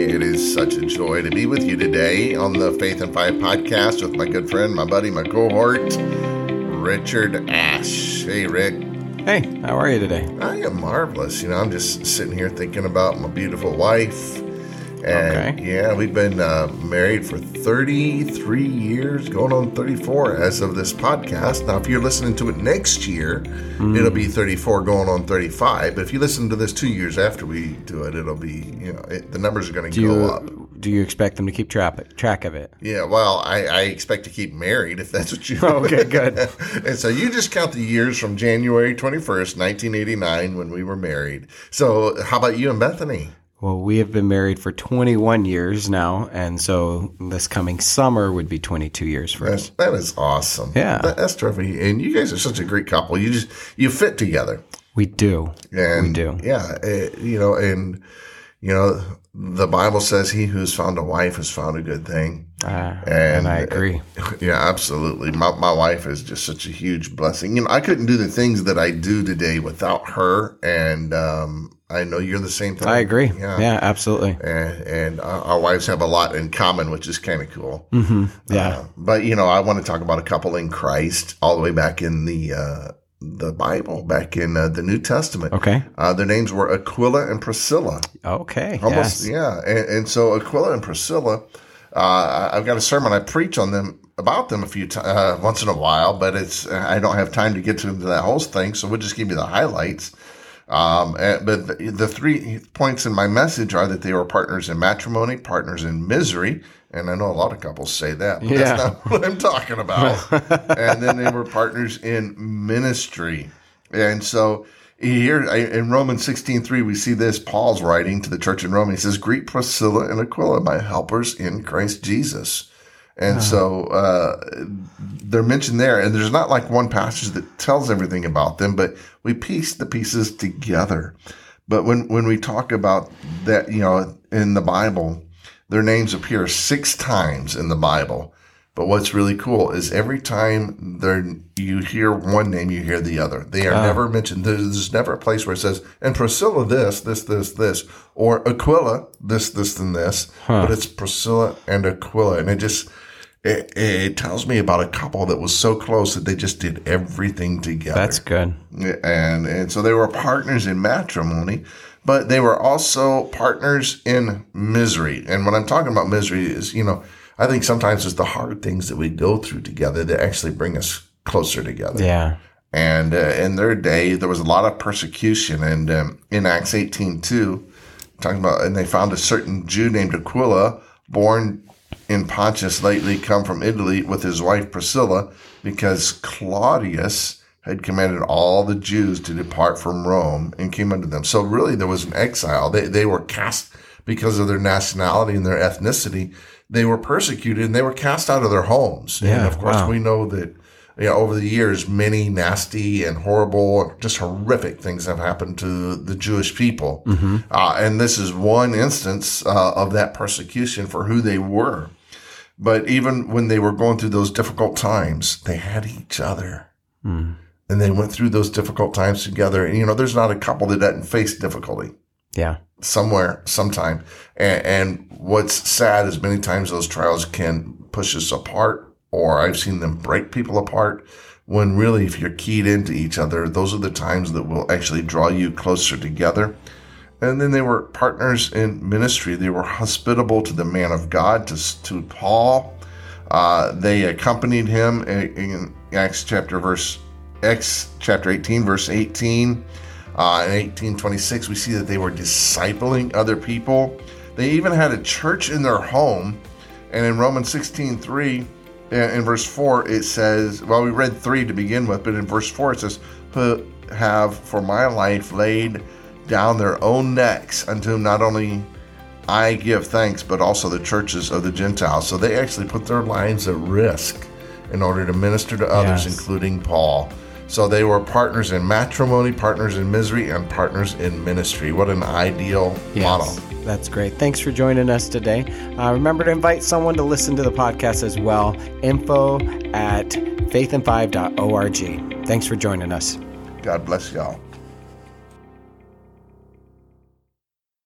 It is such a joy to be with you today on the Faith in Five podcast with my good friend, my buddy, my cohort, Richard Ash. Hey, Rick. Hey, how are you today? I am marvelous. You know, I'm just sitting here thinking about my beautiful wife. And Okay. yeah, we've been uh, married for 33 years, going on 34 as of this podcast. Now, if you're listening to it next year, Mm. it'll be 34 going on 35. But if you listen to this two years after we do it, it'll be, you know, it, the numbers are going to go you up. do you expect them to keep track track of it? Yeah, well, I, I expect to keep married if that's what you. Okay, good. and so you just count the years from January twenty first, nineteen eighty nine, when we were married. So how about you and Bethany? Well, we have been married for 21 years now, and so this coming summer would be 22 years for us. That's, awesome. Yeah. That- that's terrific. And you guys are such a great couple. You just you fit together. We do. And We do. Yeah, eh, you know, and you know, the Bible says, "He who's found a wife has found a good thing." Uh, and, I agree. Yeah, absolutely. My my wife is just such a huge blessing. You know, I couldn't do the things that I do today without her, and um, I know you're the same thing. I agree. Yeah. Yeah, absolutely. And, and our wives have a lot in common, which is kind of cool. hmm Yeah. Uh, but you know, I want to talk about a couple in Christ, all the way back in the uh, the Bible, back in uh, the New Testament. okay. Uh, their names were Aquila and Priscilla. Okay. Almost, yes. yeah. And, and so Aquila and Priscilla, uh, I've got a sermon I preach on them about them a few times, uh, once in a while, but it's I don't have time to get to that whole thing, so we'll just give you the highlights. Um, and- but the, the three points in my message are that they were partners in matrimony, partners in misery, and I know a lot of couples say that. But Yeah. That's not what I'm talking about. and then they were partners in ministry. And so here I- in Romans 16:3 we see this Paul's writing to the church in Rome. He says, "Greet Priscilla and Aquila, my helpers in Christ Jesus." And so uh, they're mentioned there, and there's not like one passage that tells everything about them, but we piece the pieces together. But when when we talk about that, you know, in the Bible, their names appear six times in the Bible. But what's really cool is every time there you hear one name, you hear the other. They are never mentioned. There's, there's never a place where it says, and Priscilla this, this, this, this, or Aquila this, this, and this. But it's Priscilla and Aquila, and it just it, it tells me about a couple that was so close that they just did everything together. That's good. and and so they were partners in matrimony, but they were also partners in misery. And what I'm talking about misery is, you know, I think sometimes it's the hard things that we go through together that actually bring us closer together. Yeah. And uh, in their day, there was a lot of persecution. And um, in Acts 18 2, talking about, and they found a certain Jew named Aquila, born in Pontus, lately come from Italy with his wife Priscilla, because Claudius had commanded all the Jews to depart from Rome and came unto them. So really, there was an exile. They, they were cast because of their nationality and their ethnicity. They were persecuted and they were cast out of their homes. and Yeah, of course, wow. we know that you know, over the years, many nasty and horrible, just horrific things have happened to the Jewish people. Uh, and this is one instance uh, of that persecution for who they were. But even when they were going through those difficult times, they had each other. Hmm. And they went through those difficult times together. And, you know, there's not a couple that doesn't face difficulty Yeah. somewhere, sometime. And, and what's sad is many times those trials can push us apart, or I've seen them break people apart. When really, if you're keyed into each other, those are the times that will actually draw you closer together. And then they were partners in ministry. They were hospitable to the man of God, to, to Paul. Uh, they accompanied him in, in Acts chapter verse Acts chapter 18, verse 18. Uh, in 1826, we see that they were discipling other people. They even had a church in their home. And in Romans 16, 3, in in verse 4, it says, well, we read 3 to begin with, but in verse 4, it says, Who have for my life laid down their own necks unto not only I give thanks, but also the churches of the Gentiles. So they actually put their lives at risk in order to minister to others, Yes. including Paul. So they were partners in matrimony, partners in misery, and partners in ministry. What an ideal model. That's great. Thanks for joining us today. Uh, remember to invite someone to listen to the podcast as well. Info at faithinfive.org. Thanks for joining us. God bless y'all.